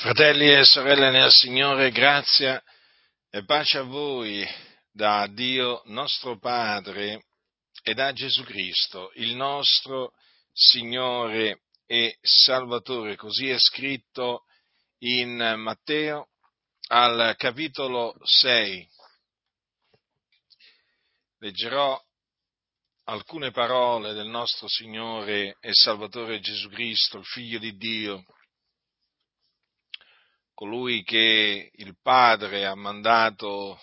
Fratelli e sorelle nel Signore, grazia e pace a voi da Dio nostro Padre e da Gesù Cristo, il nostro Signore e Salvatore. Così è scritto in Matteo al capitolo 6. Leggerò alcune parole del nostro Signore e Salvatore Gesù Cristo, il Figlio di Dio colui che il Padre ha mandato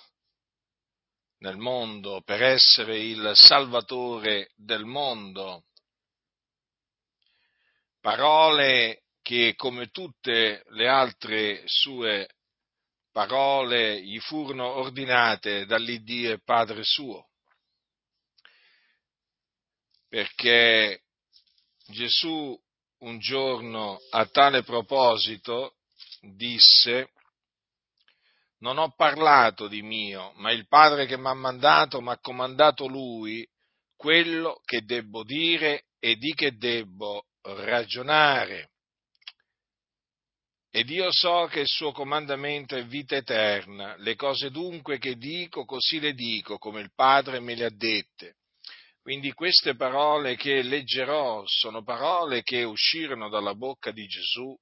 nel mondo per essere il Salvatore del mondo. Parole che come tutte le altre sue parole gli furono ordinate dall'Iddio e Padre suo. Perché Gesù un giorno a tale proposito disse, non ho parlato di mio, ma il Padre che mi ha mandato mi ha comandato lui quello che debbo dire e di che debbo ragionare. Ed io so che il suo comandamento è vita eterna, le cose dunque che dico, così le dico, come il Padre me le ha dette. Quindi queste parole che leggerò sono parole che uscirono dalla bocca di Gesù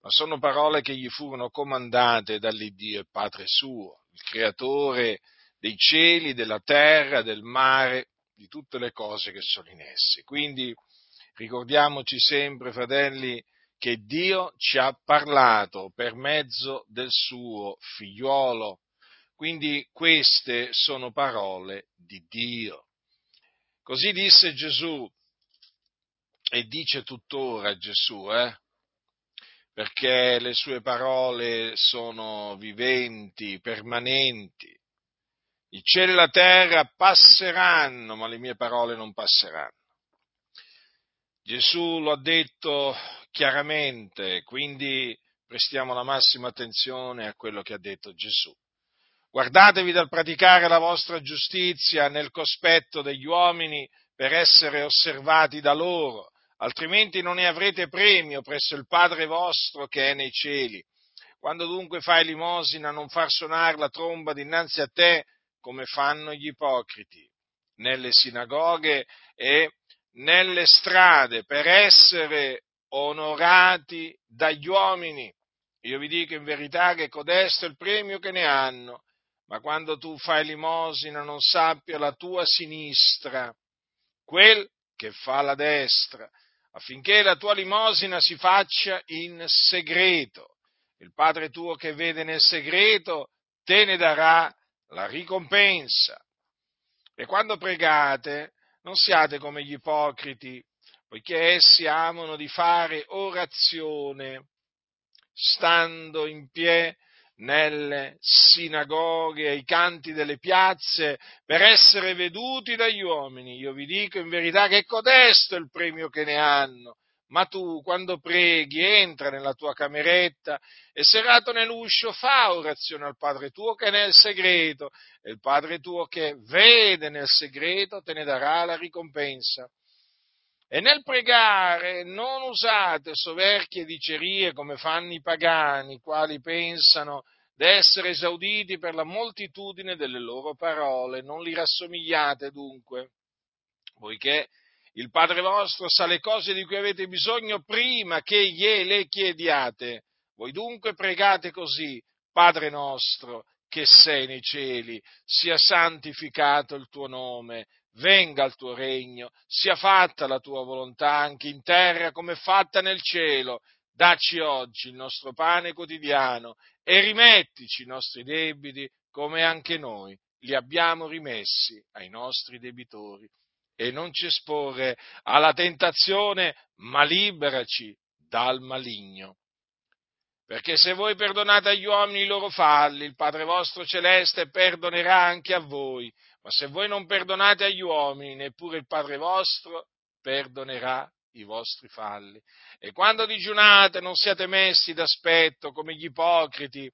ma sono parole che gli furono comandate dall'Iddio e Padre suo, il creatore dei cieli, della terra, del mare, di tutte le cose che sono in esse. Quindi ricordiamoci sempre, fratelli, che Dio ci ha parlato per mezzo del suo figliuolo. Quindi queste sono parole di Dio. Così disse Gesù e dice tuttora Gesù, eh? Perché le sue parole sono viventi, permanenti. Il cielo e la terra passeranno, ma le mie parole non passeranno. Gesù lo ha detto chiaramente, quindi prestiamo la massima attenzione a quello che ha detto Gesù. Guardatevi dal praticare la vostra giustizia nel cospetto degli uomini per essere osservati da loro, altrimenti non ne avrete premio presso il Padre vostro che è nei cieli. Quando dunque fai limosina, non far suonare la tromba dinanzi a te come fanno gli ipocriti nelle sinagoghe e nelle strade per essere onorati dagli uomini. Io vi dico in verità che codesto è il premio che ne hanno, ma quando tu fai limosina non sappia la tua sinistra quel che fa la destra, affinché la tua limosina si faccia in segreto. Il Padre tuo che vede nel segreto te ne darà la ricompensa. E quando pregate, non siate come gli ipocriti, poiché essi amano di fare orazione stando in piedi nelle sinagoghe, ai canti delle piazze, per essere veduti dagli uomini. Io vi dico in verità che codesto è il premio che ne hanno. Ma tu, quando preghi, entra nella tua cameretta e serrato nell'uscio fa orazione al Padre tuo che è nel segreto, e il Padre tuo che vede nel segreto te ne darà la ricompensa. E nel pregare non usate soverchie dicerie come fanno i pagani, quali pensano d'essere esauditi per la moltitudine delle loro parole. Non li rassomigliate dunque, poiché il Padre vostro sa le cose di cui avete bisogno prima che gliele chiediate. Voi dunque pregate così, Padre nostro, che sei nei cieli, sia santificato il tuo nome, venga il tuo regno, sia fatta la tua volontà anche in terra come fatta nel cielo. Dacci oggi il nostro pane quotidiano e rimettici i nostri debiti come anche noi li abbiamo rimessi ai nostri debitori. E non ci esporre alla tentazione, ma liberaci dal maligno. Perché se voi perdonate agli uomini i loro falli, il Padre vostro celeste perdonerà anche a voi. Ma se voi non perdonate agli uomini, neppure il Padre vostro perdonerà i vostri falli. E quando digiunate non siate messi d'aspetto come gli ipocriti,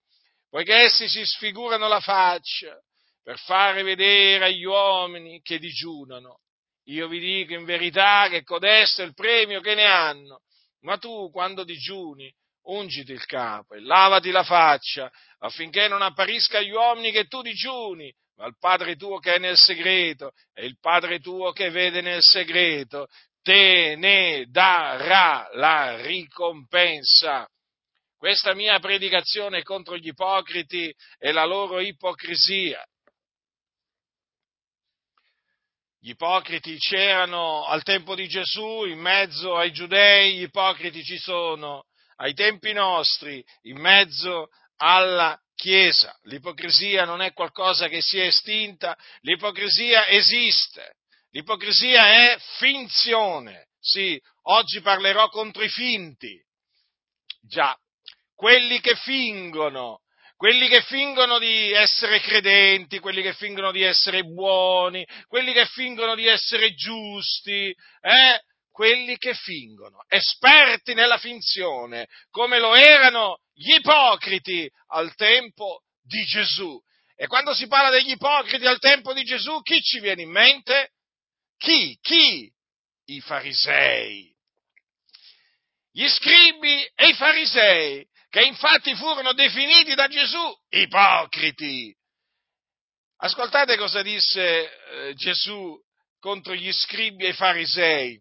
poiché essi si sfigurano la faccia per fare vedere agli uomini che digiunano. Io vi dico in verità che codesto è il premio che ne hanno. Ma tu, quando digiuni, ungiti il capo e lavati la faccia, affinché non apparisca agli uomini che tu digiuni, ma il Padre tuo che è nel segreto, e il Padre tuo che vede nel segreto, te ne darà la ricompensa. Questa mia predicazione contro gli ipocriti e la loro ipocrisia. Gli ipocriti c'erano al tempo di Gesù, in mezzo ai giudei, gli ipocriti ci sono ai tempi nostri, in mezzo alla Chiesa. L'ipocrisia non è qualcosa che si è estinta, l'ipocrisia esiste. L'ipocrisia è finzione. Sì, oggi parlerò contro i finti. Già, quelli che fingono quelli che fingono di essere credenti, quelli che fingono di essere buoni, quelli che fingono di essere giusti, eh? quelli che fingono, esperti nella finzione, come lo erano gli ipocriti al tempo di Gesù. E quando si parla degli ipocriti al tempo di Gesù, chi ci viene in mente? Chi? Chi? I farisei. Gli scribi e i farisei che infatti furono definiti da Gesù ipocriti. Ascoltate cosa disse eh, Gesù contro gli scribi e i farisei.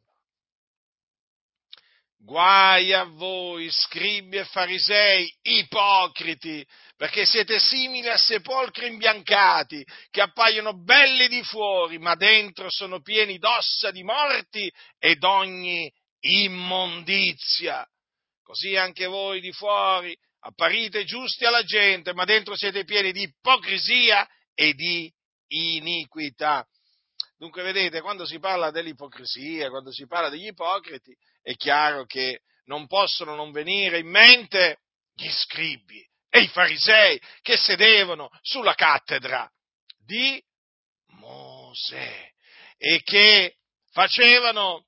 Guai a voi, scribi e farisei, ipocriti, perché siete simili a sepolcri imbiancati, che appaiono belli di fuori, ma dentro sono pieni d'ossa di morti ed ogni immondizia. Così anche voi di fuori apparite giusti alla gente, ma dentro siete pieni di ipocrisia e di iniquità. Dunque, vedete, quando si parla dell'ipocrisia, quando si parla degli ipocriti, è chiaro che non possono non venire in mente gli scribi e i farisei che sedevano sulla cattedra di Mosè e che facevano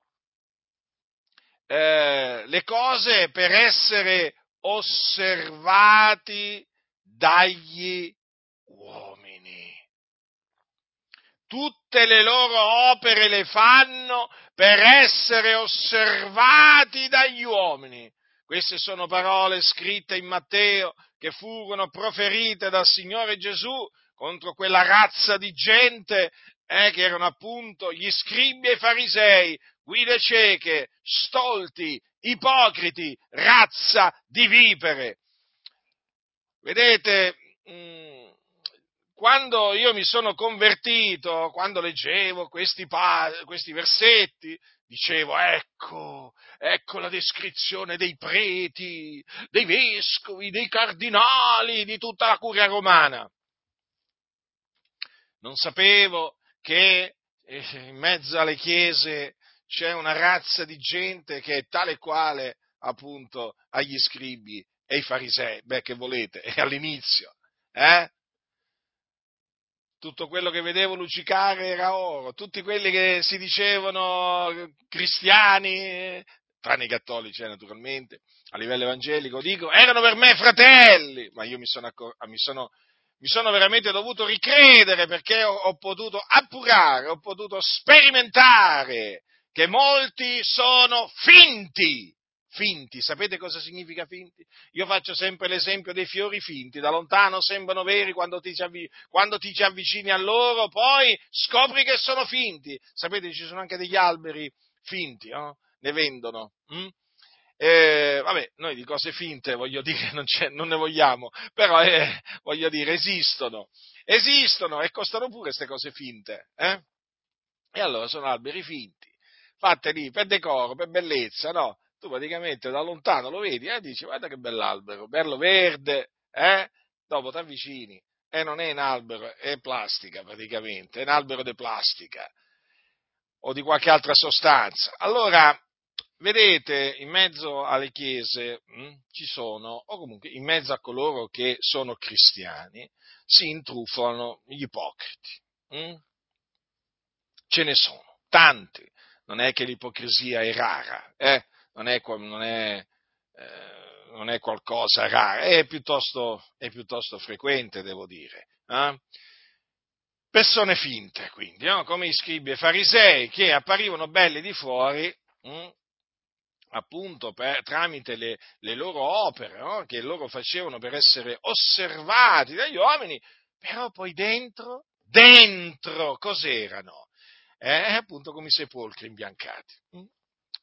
eh, le cose per essere osservati dagli uomini. Tutte le loro opere le fanno per essere osservati dagli uomini. Queste sono parole scritte in Matteo che furono proferite dal Signore Gesù contro quella razza di gente eh, che erano appunto gli scribi e i farisei, guide cieche, stolti, ipocriti, razza di vipere. Vedete, mm, quando io mi sono convertito, quando leggevo questi, questi versetti, dicevo, ecco, ecco la descrizione dei preti, dei vescovi, dei cardinali, di tutta la curia romana. Non sapevo che eh, in mezzo alle chiese c'è una razza di gente che è tale quale appunto agli scribi e ai farisei. Beh, che volete? È all'inizio, eh? Tutto quello che vedevo luccicare era oro, tutti quelli che si dicevano cristiani, tranne i cattolici eh, naturalmente, a livello evangelico, dico, erano per me fratelli, ma io mi sono, mi sono mi sono veramente dovuto ricredere perché ho, ho, potuto appurare, ho potuto sperimentare che molti sono finti. Finti, sapete cosa significa finti? Io faccio sempre l'esempio dei fiori finti, da lontano sembrano veri quando ti, quando ti ci avvicini a loro, poi scopri che sono finti. Sapete, ci sono anche degli alberi finti, no? ne vendono. Hm? Eh, vabbè, noi di cose finte, voglio dire, non, non ne vogliamo, però eh, voglio dire, esistono, esistono e costano pure queste cose finte. Eh? E allora sono alberi finti, fatte lì per decoro, per bellezza, no? Tu praticamente da lontano lo vedi e eh, dici, guarda che bell'albero, bello verde, eh? Dopo ti avvicini e non è un albero, è plastica praticamente, è un albero di plastica o di qualche altra sostanza. Allora, vedete, in mezzo alle chiese mh, hm, ci sono, o comunque in mezzo a coloro che sono cristiani, si intruffolano gli ipocriti. Mh? Hm? Ce ne sono, tanti. Non è che l'ipocrisia è rara, eh? Non, è, non, è, eh, non, è, qualcosa raro, è piuttosto, è piuttosto frequente, devo dire. Eh? Persone finte, quindi, no? come i scribi e farisei, che apparivano belli di fuori, mh, hm, appunto per, tramite le, le, loro opere no? che loro facevano per essere osservati dagli uomini, però poi dentro, dentro cos'erano? Eh, appunto come i sepolcri imbiancati. Mm?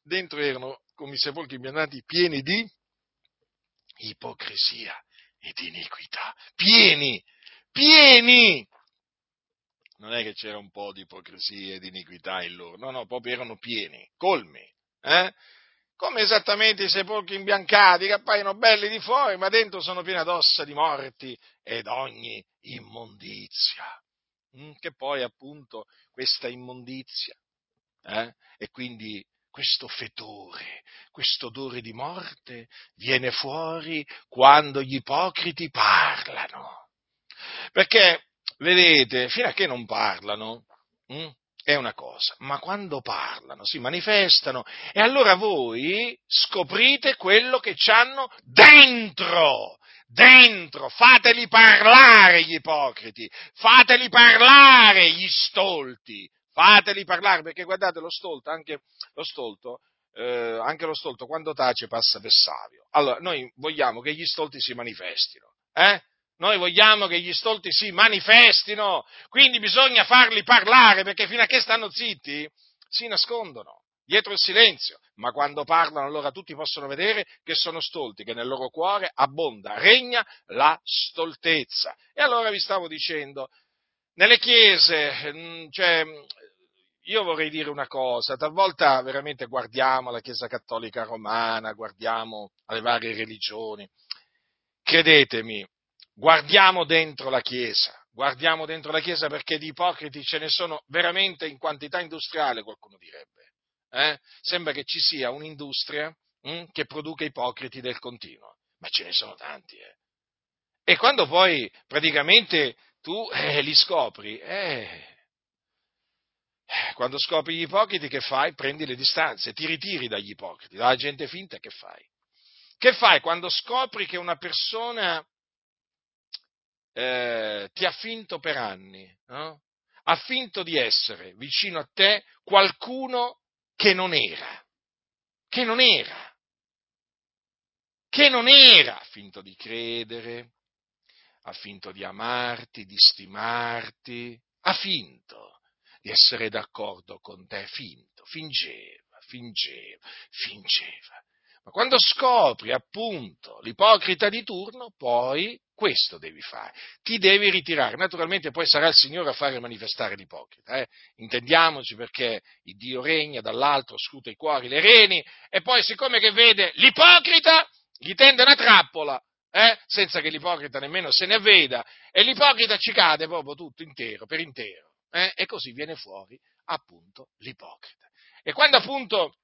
Dentro erano come i sepolcri imbiancati pieni di ipocrisia e di iniquità. Pieni, pieni! Non è che c'era un po' di ipocrisia e di iniquità in loro, no, no, proprio erano pieni, colmi. Eh? come esattamente i sepolcri imbiancati che appaiono belli di fuori, ma dentro sono pieni d'ossa di morti ed ogni immondizia. Mm, che poi appunto questa immondizia eh, e quindi questo fetore, questo odore di morte viene fuori quando gli ipocriti parlano. Perché, vedete, fino a che non parlano, hm, è una cosa, ma quando parlano, si manifestano, e allora voi scoprite quello che hanno dentro, dentro, fateli parlare gli ipocriti, fateli parlare gli stolti, fateli parlare, perché guardate lo stolto, anche lo stolto, eh, anche lo stolto quando tace passa per savio. Allora, noi vogliamo che gli stolti si manifestino, eh? Noi vogliamo che gli stolti si manifestino, quindi bisogna farli parlare perché fino a che stanno zitti si nascondono dietro il silenzio, ma quando parlano allora tutti possono vedere che sono stolti, che nel loro cuore abbonda, regna la stoltezza. E allora vi stavo dicendo, nelle chiese, mm, cioè, io vorrei dire una cosa, talvolta veramente guardiamo la Chiesa Cattolica Romana, guardiamo alle varie religioni, credetemi, guardiamo dentro la Chiesa, guardiamo dentro la Chiesa perché di ipocriti ce ne sono veramente in quantità industriale, qualcuno direbbe. Eh? Sembra che ci sia un'industria hm, che produca ipocriti del continuo, ma ce ne sono tanti. Eh? E quando poi praticamente tu eh, li scopri, eh, quando scopri gli ipocriti che fai? Prendi le distanze, ti ritiri dagli ipocriti, dalla gente finta che fai? Che fai quando scopri che una persona eh, ti ha finto per anni, no? ha finto di essere vicino a te qualcuno che non era, che non era, che non era, ha finto di credere, ha finto di amarti, di stimarti, ha finto di essere d'accordo con te, finto, fingeva, fingeva, fingeva. Ma quando scopri appunto l'ipocrita di turno, poi questo devi fare, ti devi ritirare. Naturalmente poi sarà il Signore a fare manifestare l'ipocrita, eh? intendiamoci perché il Dio regna dall'alto, scruta i cuori, le reni, e poi siccome che vede l'ipocrita, gli tende una trappola, eh? senza che l'ipocrita nemmeno se ne avveda, e l'ipocrita ci cade proprio tutto intero, per intero, eh? e così viene fuori appunto l'ipocrita. E quando appunto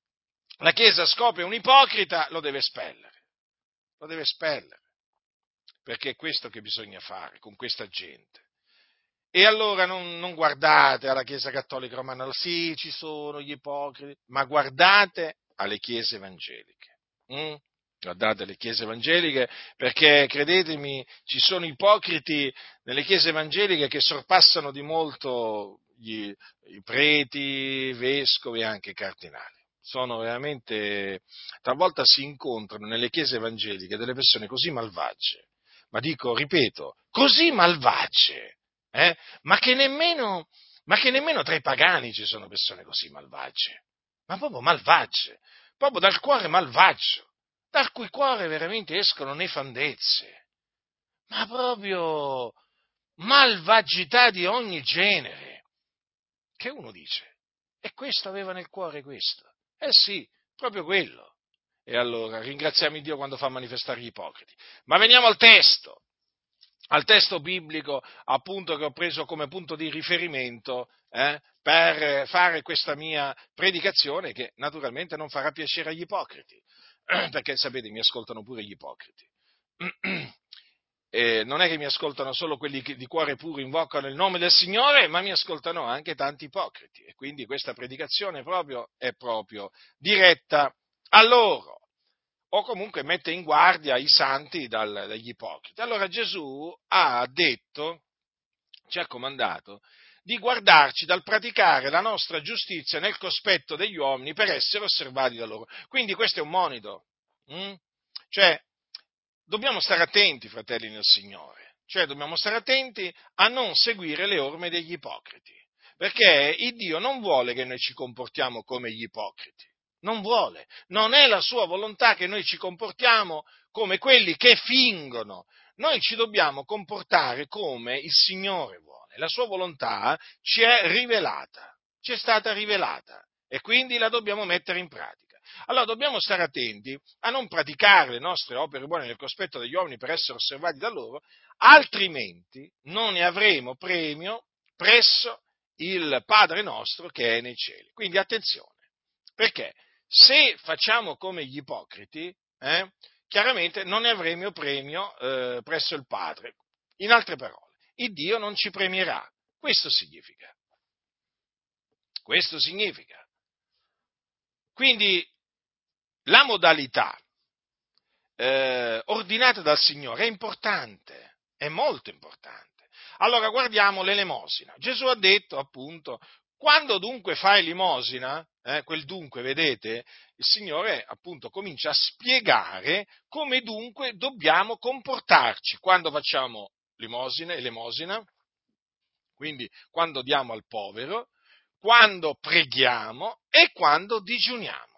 la Chiesa scopre un ipocrita, lo deve spellere. Lo deve spellere. Perché è questo che bisogna fare con questa gente. E allora non, non, guardate alla Chiesa Cattolica Romana, sì, ci sono gli ipocriti, ma guardate alle Chiese Evangeliche. Mm? Guardate le Chiese Evangeliche, perché credetemi, ci sono ipocriti nelle Chiese Evangeliche che sorpassano di molto gli, i preti, vescovi e anche i cardinali. Sono veramente, talvolta si incontrano nelle chiese evangeliche delle persone così malvagie, ma dico, ripeto, così malvagie, eh? ma, che nemmeno, ma che nemmeno tra i pagani ci sono persone così malvagie, ma proprio malvagie, proprio dal cuore malvagio, dal cui cuore veramente escono nefandezze, ma proprio malvagità di ogni genere. Che uno dice, e questo aveva nel cuore questo. Eh sì, proprio quello. E allora ringraziamo Dio quando fa manifestare gli ipocriti. Ma veniamo al testo, al testo biblico appunto che ho preso come punto di riferimento eh, per fare questa mia predicazione che naturalmente non farà piacere agli ipocriti, perché sapete mi ascoltano pure gli ipocriti. eh, non è che mi ascoltano solo quelli che di cuore puro invocano il nome del Signore, ma mi ascoltano anche tanti ipocriti. E quindi questa predicazione proprio è proprio diretta a loro. O comunque mette in guardia i santi dal, dagli ipocriti. Allora Gesù ha detto, ci ha comandato, di guardarci dal praticare la nostra giustizia nel cospetto degli uomini per essere osservati da loro. Quindi questo è un monito. Mm? Cioè, dobbiamo stare attenti, fratelli nel Signore, cioè dobbiamo stare attenti a non seguire le orme degli ipocriti, perché il Dio non vuole che noi ci comportiamo come gli ipocriti, non vuole, non è la sua volontà che noi ci comportiamo come quelli che fingono, noi ci dobbiamo comportare come il Signore vuole, la sua volontà ci è rivelata, ci è stata rivelata e quindi la dobbiamo mettere in pratica. Allora dobbiamo stare attenti a non praticare le nostre opere buone nel cospetto degli uomini per essere osservati da loro, altrimenti non ne avremo premio presso il Padre nostro che è nei cieli. Quindi attenzione, perché se facciamo come gli ipocriti, eh, chiaramente non ne avremo premio eh, presso il Padre. In altre parole, il Dio non ci premierà. Questo significa. Questo significa. Quindi la modalità eh, ordinata dal Signore è importante, è molto importante. Allora guardiamo l'elemosina. Gesù ha detto appunto, quando dunque fai l'elemosina, eh, quel dunque, vedete, il Signore appunto comincia a spiegare come dunque dobbiamo comportarci quando facciamo l'emosina, l'emosina, quindi quando diamo al povero, quando preghiamo e quando digiuniamo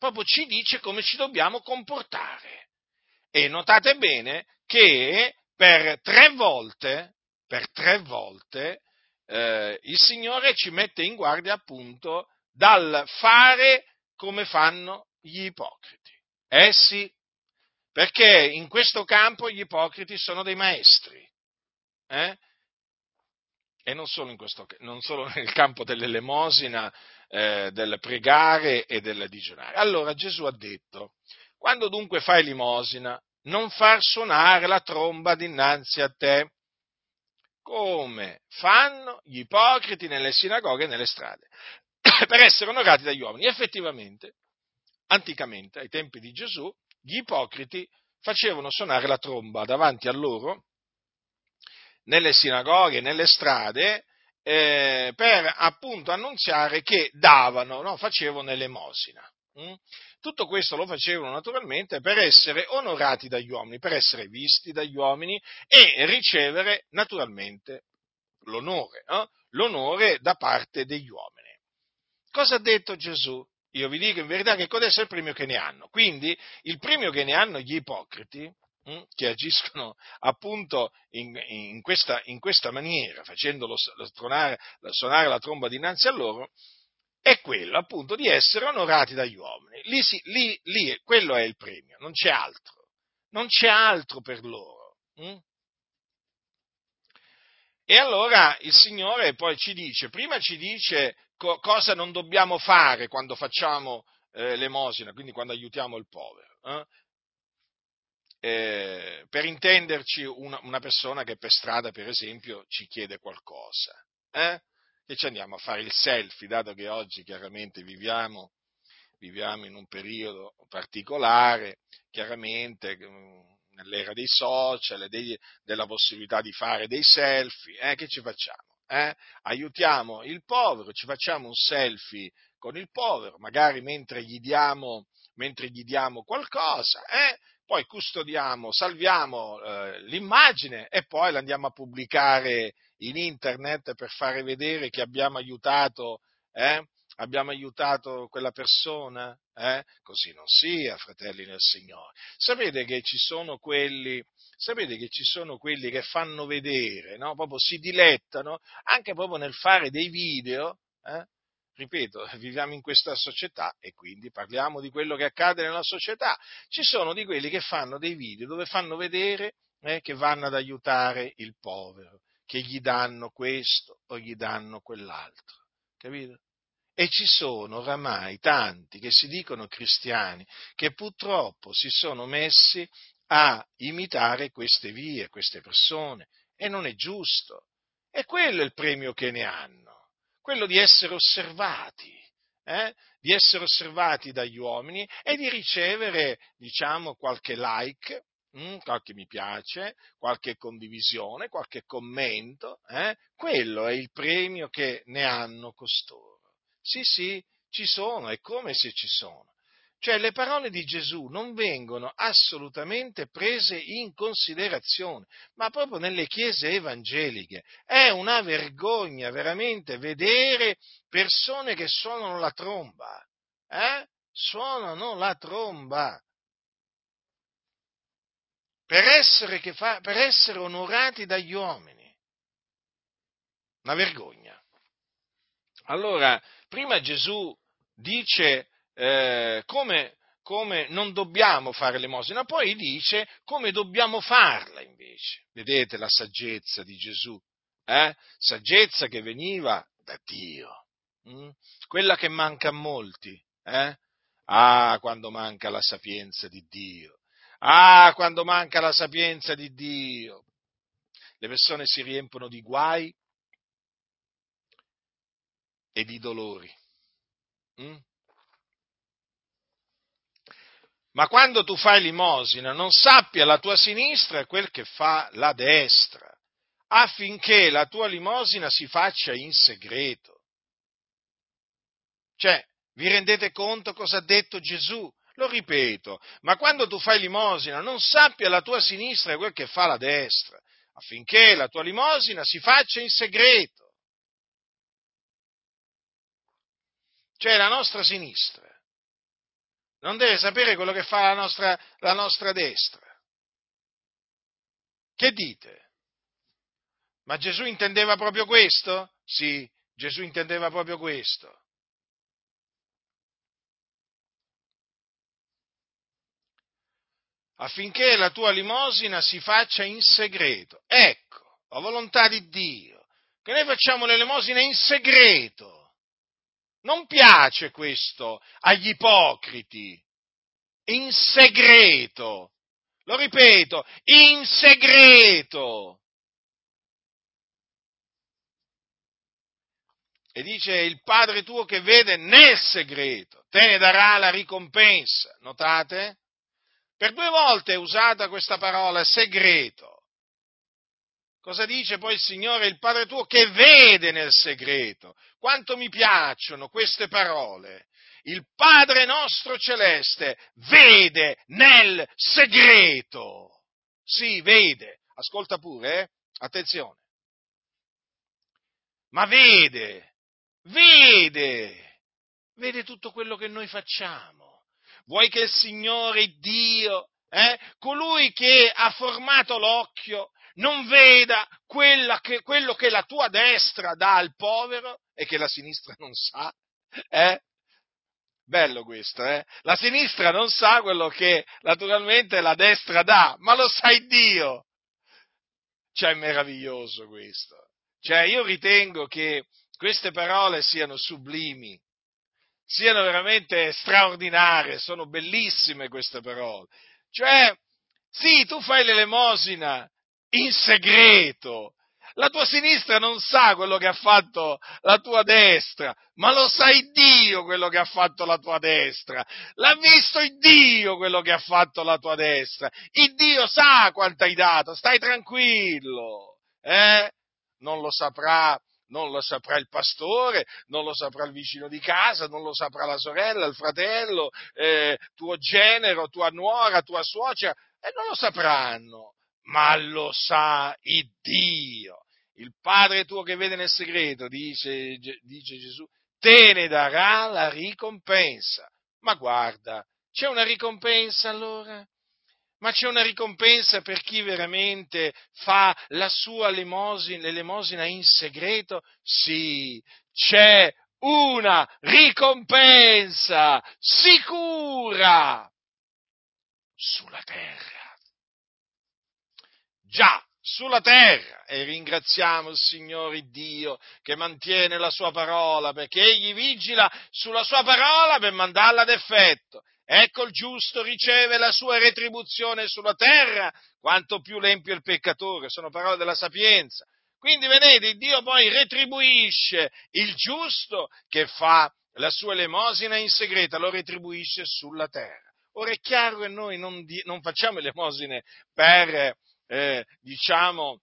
proprio ci dice come ci dobbiamo comportare. E notate bene che per tre volte, per tre volte, eh, il Signore ci mette in guardia appunto dal fare come fanno gli ipocriti. Eh sì, perché in questo campo gli ipocriti sono dei maestri. Eh? E non solo, questo, non solo, nel campo dell'elemosina, eh, del pregare e del digiunare. Allora Gesù ha detto, quando dunque fai l'elemosina, non far suonare la tromba dinanzi a te, come fanno gli ipocriti nelle sinagoghe e nelle strade, per essere onorati dagli uomini. Effettivamente, anticamente, ai tempi di Gesù, gli ipocriti facevano suonare la tromba davanti a loro nelle sinagoghe, nelle strade, eh, per appunto annunziare che davano, no? facevano elemosina. Mm? Tutto questo lo facevano naturalmente per essere onorati dagli uomini, per essere visti dagli uomini e ricevere naturalmente l'onore, no? l'onore da parte degli uomini. Cosa ha detto Gesù? Io vi dico in verità che questo è il premio che ne hanno. Quindi il premio che ne hanno gli ipocriti che agiscono appunto in, in, questa, in questa, maniera, facendolo suonare, suonare la tromba dinanzi a loro, è quello appunto di essere onorati dagli uomini. Lì, si, lì, lì quello è il premio, non c'è altro, non c'è altro per loro. Mm? E allora il Signore poi ci dice, prima ci dice co- cosa non dobbiamo fare quando facciamo eh, l'emosina, quindi quando aiutiamo il povero. Eh? Eh, per intenderci una, una, persona che per strada, per esempio, ci chiede qualcosa, eh? e ci andiamo a fare il selfie, dato che oggi chiaramente viviamo, viviamo in un periodo particolare, chiaramente mm, nell'era dei social, dei, della possibilità di fare dei selfie, eh? che ci facciamo? Eh? Aiutiamo il povero, ci facciamo un selfie con il povero, magari mentre gli diamo, mentre gli diamo qualcosa, eh? Poi custodiamo, salviamo eh, l'immagine e poi la andiamo a pubblicare in internet per fare vedere che abbiamo aiutato, eh, abbiamo aiutato quella persona. Eh? Così non sia, fratelli nel Signore. Sapete che ci sono quelli, sapete che ci sono quelli che fanno vedere, no? proprio si dilettano anche proprio nel fare dei video, eh? Ripeto, viviamo in questa società e quindi parliamo di quello che accade nella società. Ci sono di quelli che fanno dei video dove fanno vedere eh, che vanno ad aiutare il povero, che gli danno questo o gli danno quell'altro, capito? E ci sono oramai tanti che si dicono cristiani che purtroppo si sono messi a imitare queste vie, queste persone, e non è giusto. E quello è il premio che ne hanno quello di essere osservati, eh? di essere osservati dagli uomini e di ricevere, diciamo, qualche like, mm, qualche mi piace, qualche condivisione, qualche commento, eh? quello è il premio che ne hanno costoro. Sì, sì, ci sono, è come se ci sono. Cioè le parole di Gesù non vengono assolutamente prese in considerazione, ma proprio nelle chiese evangeliche. È una vergogna veramente vedere persone che suonano la tromba, eh? Suonano la tromba. Per essere, fa, per essere onorati dagli uomini. Una vergogna. Allora, prima Gesù dice eh, come, come, non dobbiamo fare l'emosina, poi dice come dobbiamo farla invece. Vedete la saggezza di Gesù, eh? saggezza che veniva da Dio, hm? quella che manca a molti. Eh? Ah, quando manca la sapienza di Dio. Ah, quando manca la sapienza di Dio. Le persone si riempono di guai e di dolori. Mm? Ma quando tu fai limosina, non sappia la tua sinistra quel che fa la destra, affinché la tua limosina si faccia in segreto. Cioè, vi rendete conto cosa ha detto Gesù? Lo ripeto, ma quando tu fai limosina, non sappia la tua sinistra quel che fa la destra, affinché la tua limosina si faccia in segreto. Cioè la nostra sinistra non deve sapere quello che fa la nostra, la nostra destra. Che dite? Ma Gesù intendeva proprio questo? Sì, Gesù intendeva proprio questo. affinché la tua limosina si faccia in segreto. Ecco, la volontà di Dio, che noi facciamo le limosine in segreto. Non piace questo agli ipocriti. In segreto. Lo ripeto, in segreto. E dice il Padre tuo che vede nel segreto, te ne darà la ricompensa. Notate? Per due volte è usata questa parola segreto. Cosa dice poi il Signore, il Padre tuo, che vede nel segreto? Quanto mi piacciono queste parole. Il Padre nostro celeste vede nel segreto. Sì, vede. Ascolta pure, eh? Attenzione. Ma vede, vede, vede tutto quello che noi facciamo. Vuoi che il Signore Dio, eh, colui che ha formato l'occhio, non veda che, quello che la tua destra dà al povero e che la sinistra non sa. Eh? Bello questo, eh? La sinistra non sa quello che naturalmente la destra dà, ma lo sai Dio. Cioè, è meraviglioso questo. Cioè, io ritengo che queste parole siano sublimi, siano veramente straordinarie, sono bellissime queste parole. Cioè, sì, tu fai l'elemosina, in segreto. La tua sinistra non sa quello che ha fatto la tua destra, ma lo sa il Dio quello che ha fatto la tua destra. L'ha visto Dio quello che ha fatto la tua destra. Il Dio sa quanto hai dato, stai tranquillo. Eh? Non lo saprà non lo saprà il pastore, non lo saprà il vicino di casa, non lo saprà la sorella, il fratello, eh, tuo genero, tua nuora, tua suocera, e non lo sapranno ma lo sa il Dio. Il Padre tuo che vede nel segreto, dice, dice Gesù, te ne darà la ricompensa. Ma guarda, c'è una ricompensa allora? Ma c'è una ricompensa per chi veramente fa la sua lemosina, in segreto? Sì, c'è una ricompensa sicura sulla terra già sulla terra e ringraziamo il Signore Dio che mantiene la sua parola perché egli vigila sulla sua parola per mandarla ad effetto. Ecco il giusto riceve la sua retribuzione sulla terra, quanto più l'empio il peccatore, sono parole della sapienza. Quindi vedete, Dio poi retribuisce il giusto che fa la sua elemosina in segreto, lo retribuisce sulla terra. Ora è chiaro che noi non, di, non facciamo elemosine per, eh, diciamo,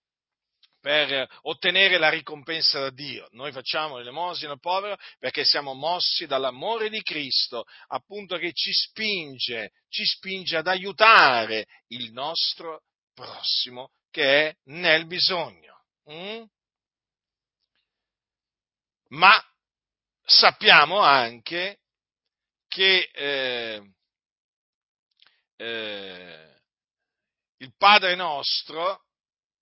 per ottenere la ricompensa da Dio. Noi facciamo l'elemosina al povero perché siamo mossi dall'amore di Cristo, appunto che ci spinge, ci spinge ad aiutare il nostro prossimo che è nel bisogno. Mm? Ma sappiamo anche che eh, eh, il Padre nostro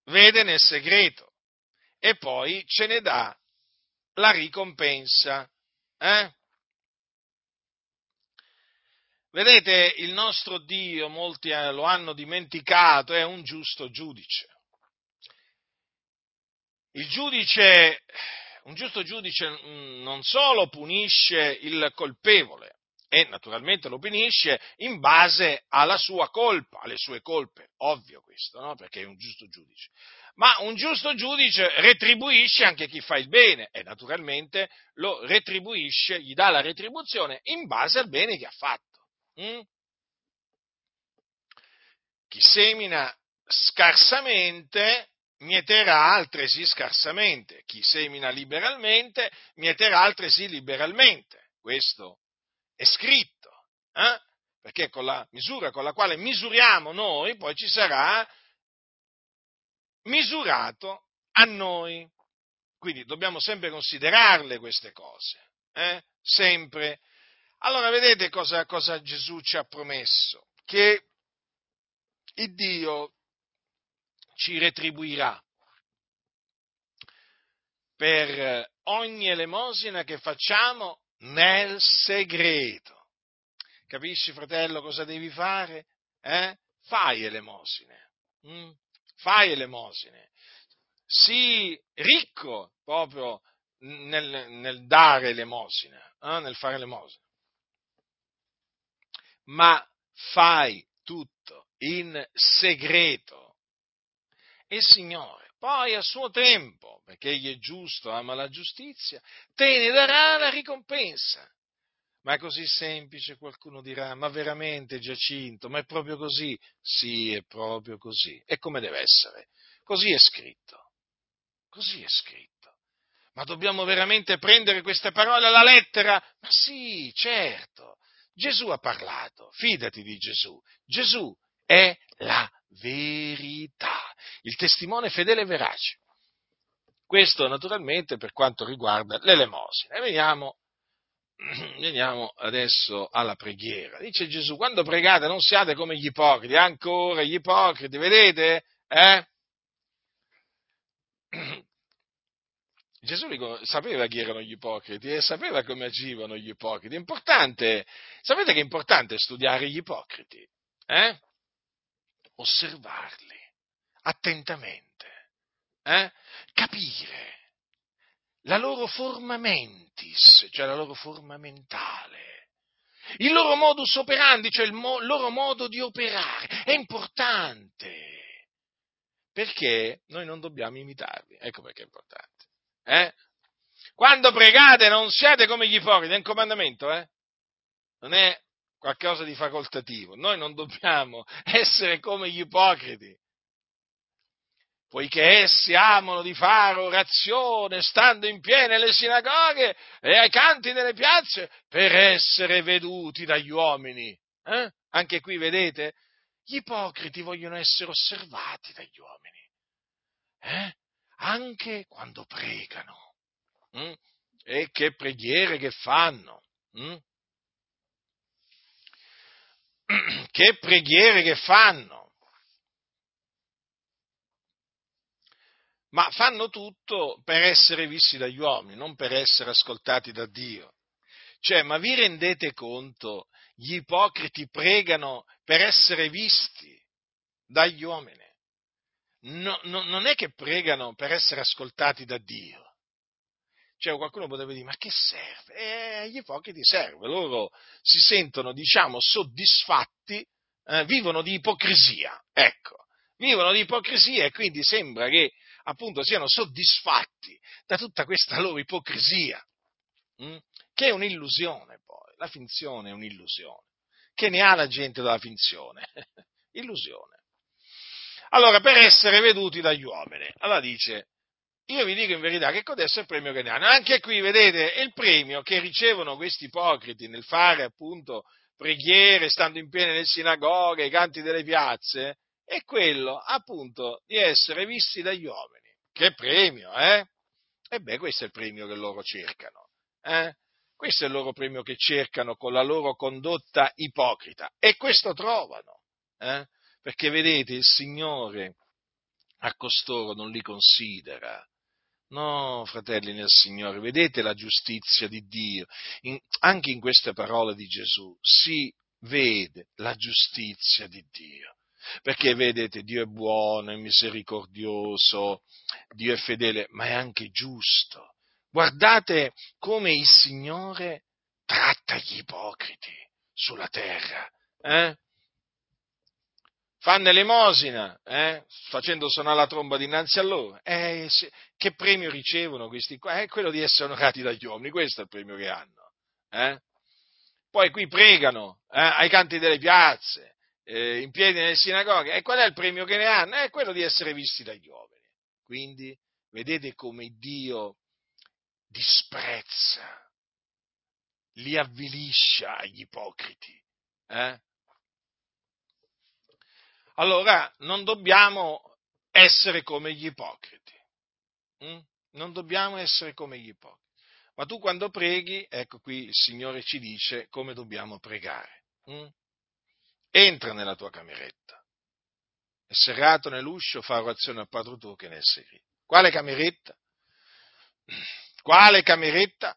vede nel segreto e poi ce ne dà la ricompensa. Eh? Vedete, il nostro Dio, molti eh, lo hanno dimenticato, è un giusto giudice. Il giudice, un giusto giudice mm, non solo punisce il colpevole, e naturalmente lo punisce in base alla sua colpa, alle sue colpe, ovvio questo, no? perché è un giusto giudice. Ma un giusto giudice retribuisce anche chi fa il bene e naturalmente lo retribuisce, gli dà la retribuzione in base al bene che ha fatto. Mm? Chi semina scarsamente mieterà altresì scarsamente, chi semina liberalmente mieterà altresì liberalmente. Questo è scritto, eh? perché con la misura con la quale misuriamo noi, poi ci sarà misurato a noi. Quindi dobbiamo sempre considerarle queste cose, eh? sempre. Allora vedete cosa, cosa Gesù ci ha promesso? Che il Dio ci retribuirà per ogni elemosina che facciamo nel segreto. Capisci, fratello, cosa devi fare? Eh? Fai elemosine. Mm? Fai elemosine. Sii ricco proprio nel, nel dare elemosine, eh? nel fare elemosine. Ma fai tutto in segreto. E Signore poi a suo tempo, perché egli è giusto, ama la giustizia, te ne darà la ricompensa. Ma è così semplice, qualcuno dirà, ma veramente Giacinto, ma è proprio così? Sì, è proprio così. E come deve essere? Così è scritto. Così è scritto. Ma dobbiamo veramente prendere queste parole alla lettera? Ma sì, certo. Gesù ha parlato, fidati di Gesù. Gesù è la verità, il testimone fedele e verace. Questo naturalmente per quanto riguarda l'elemosina. Veniamo, veniamo adesso alla preghiera. Dice Gesù, quando pregate non siate come gli ipocriti, ancora gli ipocriti, vedete? Eh? Gesù sapeva chi erano gli ipocriti e sapeva come agivano gli ipocriti. È importante, sapete che è importante studiare gli ipocriti? Eh? Osservarli attentamente, eh? capire la loro forma mentis, cioè la loro forma mentale, il loro modus operandi, cioè il mo- loro modo di operare, è importante, perché noi non dobbiamo imitarli, ecco perché è importante. Eh? Quando pregate non siate come gli ipocriti, è un comandamento, eh? non è qualcosa di facoltativo. Noi non dobbiamo essere come gli ipocriti, poiché essi amano di fare orazione stando in piedi nelle sinagoghe e ai canti delle piazze per essere veduti dagli uomini. Eh? Anche qui vedete, gli ipocriti vogliono essere osservati dagli uomini, eh? anche quando pregano. Mm? E che preghiere che fanno. Mm? che preghiere che fanno. Ma fanno tutto per essere visti dagli uomini, non per essere ascoltati da Dio. Cioè, ma vi rendete conto? Gli ipocriti pregano per essere visti dagli uomini. No, no, non è che pregano per essere ascoltati da Dio. Cioè qualcuno potrebbe dire, ma che serve? Eh, agli ipocriti serve, loro si sentono, diciamo, soddisfatti, eh, vivono di ipocrisia, ecco, vivono di ipocrisia e quindi sembra che appunto siano soddisfatti da tutta questa loro ipocrisia, hm? che è un'illusione poi, la finzione è un'illusione, che ne ha la gente dalla finzione? Illusione. Allora, per essere veduti dagli uomini, allora dice, io vi dico in verità che codesto è il premio che ne hanno. Anche qui, vedete, il premio che ricevono questi ipocriti nel fare appunto preghiere, stando in piedi nelle sinagoghe, ai canti delle piazze, è quello appunto di essere visti dagli uomini. Che premio, eh? E beh, questo è il premio che loro cercano. Eh? Questo è il loro premio che cercano con la loro condotta ipocrita. E questo trovano. Eh? Perché vedete, il Signore a costoro non li considera. No, fratelli nel Signore, vedete la giustizia di Dio. In, anche in queste parole di Gesù si vede la giustizia di Dio. Perché vedete, Dio è buono, è misericordioso, Dio è fedele, ma è anche giusto. Guardate come il Signore tratta gli ipocriti sulla terra. Eh? Fanno elemosina, eh? facendo suonare la tromba dinanzi a loro. Eh, se, che premio ricevono questi qua? È eh, quello di essere onorati dagli uomini, questo è il premio che hanno. Eh? Poi qui pregano eh, ai canti delle piazze, eh, in piedi nelle sinagoghe. E qual è il premio che ne hanno? È quello di essere visti dagli uomini. Quindi vedete come Dio disprezza, li avvilisce agli ipocriti. Eh? Allora non dobbiamo essere come gli ipocriti. Mm? Non dobbiamo essere come gli ipocriti. Ma tu quando preghi, ecco qui il Signore ci dice come dobbiamo pregare. Mm? entra nella tua cameretta e serrato nell'uscio fa orazione al Padre tuo che ne è segreto. Quale cameretta? Quale cameretta?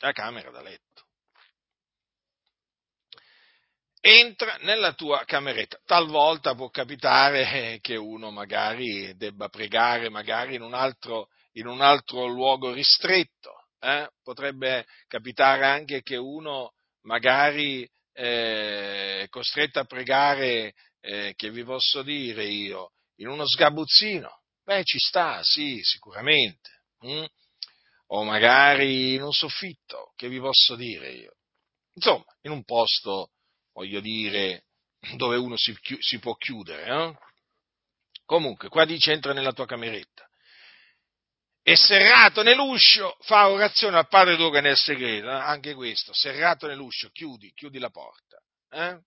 La camera da letto. Entra nella tua cameretta. Talvolta può capitare che uno magari debba pregare magari in un altro, in un altro luogo ristretto. Eh? Potrebbe capitare anche che uno magari eh, costretto a pregare, eh, che vi posso dire io, in uno sgabuzzino, beh ci sta, sì, sicuramente. Mm? O magari in un soffitto, che vi posso dire io. Insomma, in un posto, voglio dire, dove uno si, si può chiudere. Eh? Comunque, qua dice entra nella tua cameretta e serrato nell'uscio fa orazione al Padre tuo che nel segreto, eh? anche questo, serrato nell'uscio, chiudi, chiudi la porta. Eh?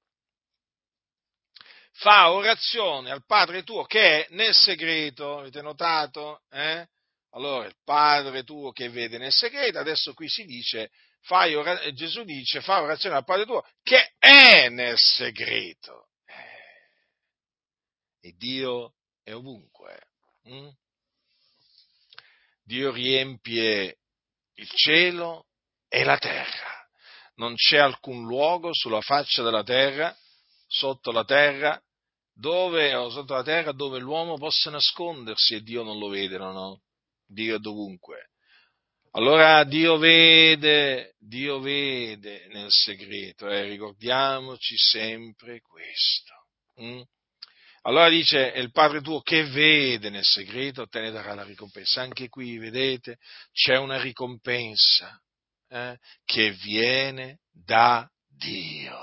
Fa orazione al Padre tuo che è nel segreto, avete notato? Eh? Allora, il Padre tuo che vede nel segreto, adesso qui si dice, ora- Gesù dice, fa orazione al Padre tuo che è nel segreto. Eh. E Dio è ovunque. Hm? Dio riempie il cielo e la terra. Non c'è alcun luogo sulla faccia della terra, sotto la terra, dove, o sotto la terra, dove l'uomo possa nascondersi e Dio non lo vede, no? Dio è dovunque. Allora Dio vede, Dio vede nel segreto, eh? ricordiamoci sempre questo. Mm? Allora dice, il Padre tuo che vede nel segreto te ne darà la ricompensa. Anche qui, vedete, c'è una ricompensa eh, che viene da Dio.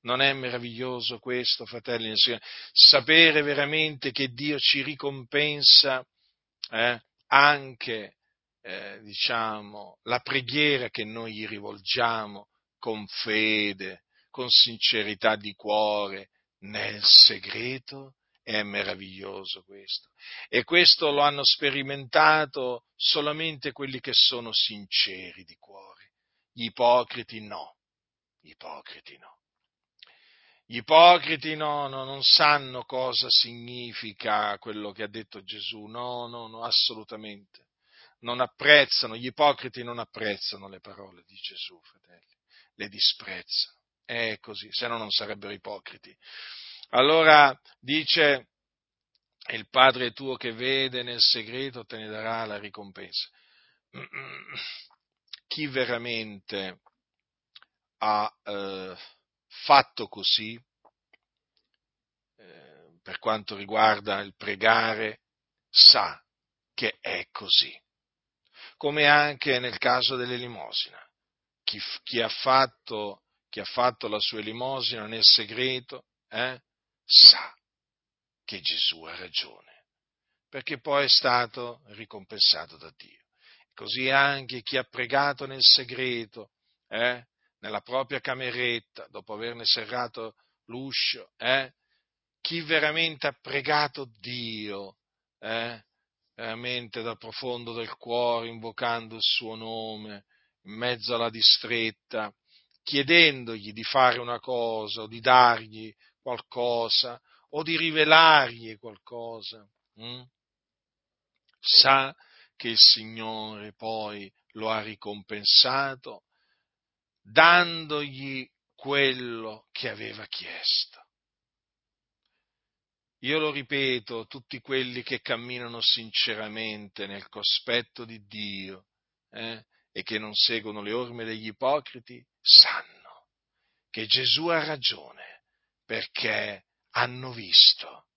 Non è meraviglioso questo, fratelli nel Signore? Sapere veramente che Dio ci ricompensa eh, anche, eh, diciamo, la preghiera che noi gli rivolgiamo con fede, con sincerità di cuore, nel segreto, è meraviglioso questo. E questo lo hanno sperimentato solamente quelli che sono sinceri di cuore. Gli ipocriti no. Gli ipocriti no. Gli ipocriti no, no, non sanno cosa significa quello che ha detto Gesù, no, no, no, assolutamente. Non apprezzano, gli ipocriti non apprezzano le parole di Gesù, fratelli, le disprezzano. È così, se no non sarebbero ipocriti. Allora dice, il Padre tuo che vede nel segreto te ne darà la ricompensa. Chi veramente ha eh, fatto così, eh, per quanto riguarda il pregare, sa che è così. Come anche nel caso dell'elemosina chi, chi, ha, fatto, chi ha, fatto, la sua elemosina nel segreto eh, sa che Gesù ha ragione, perché poi è stato ricompensato da Dio. Così anche chi ha pregato nel segreto, eh, nella propria cameretta, dopo averne serrato l'uscio, eh, chi veramente ha pregato Dio, eh, veramente dal profondo del cuore, invocando il suo nome, in mezzo alla distretta, chiedendogli di fare una cosa o di dargli qualcosa o di rivelargli qualcosa, hm? sa che il Signore poi lo ha ricompensato dandogli quello che aveva chiesto. Io lo ripeto, tutti quelli che camminano sinceramente nel cospetto di Dio eh, e che non seguono le orme degli ipocriti, sanno che Gesù ha ragione perché hanno visto,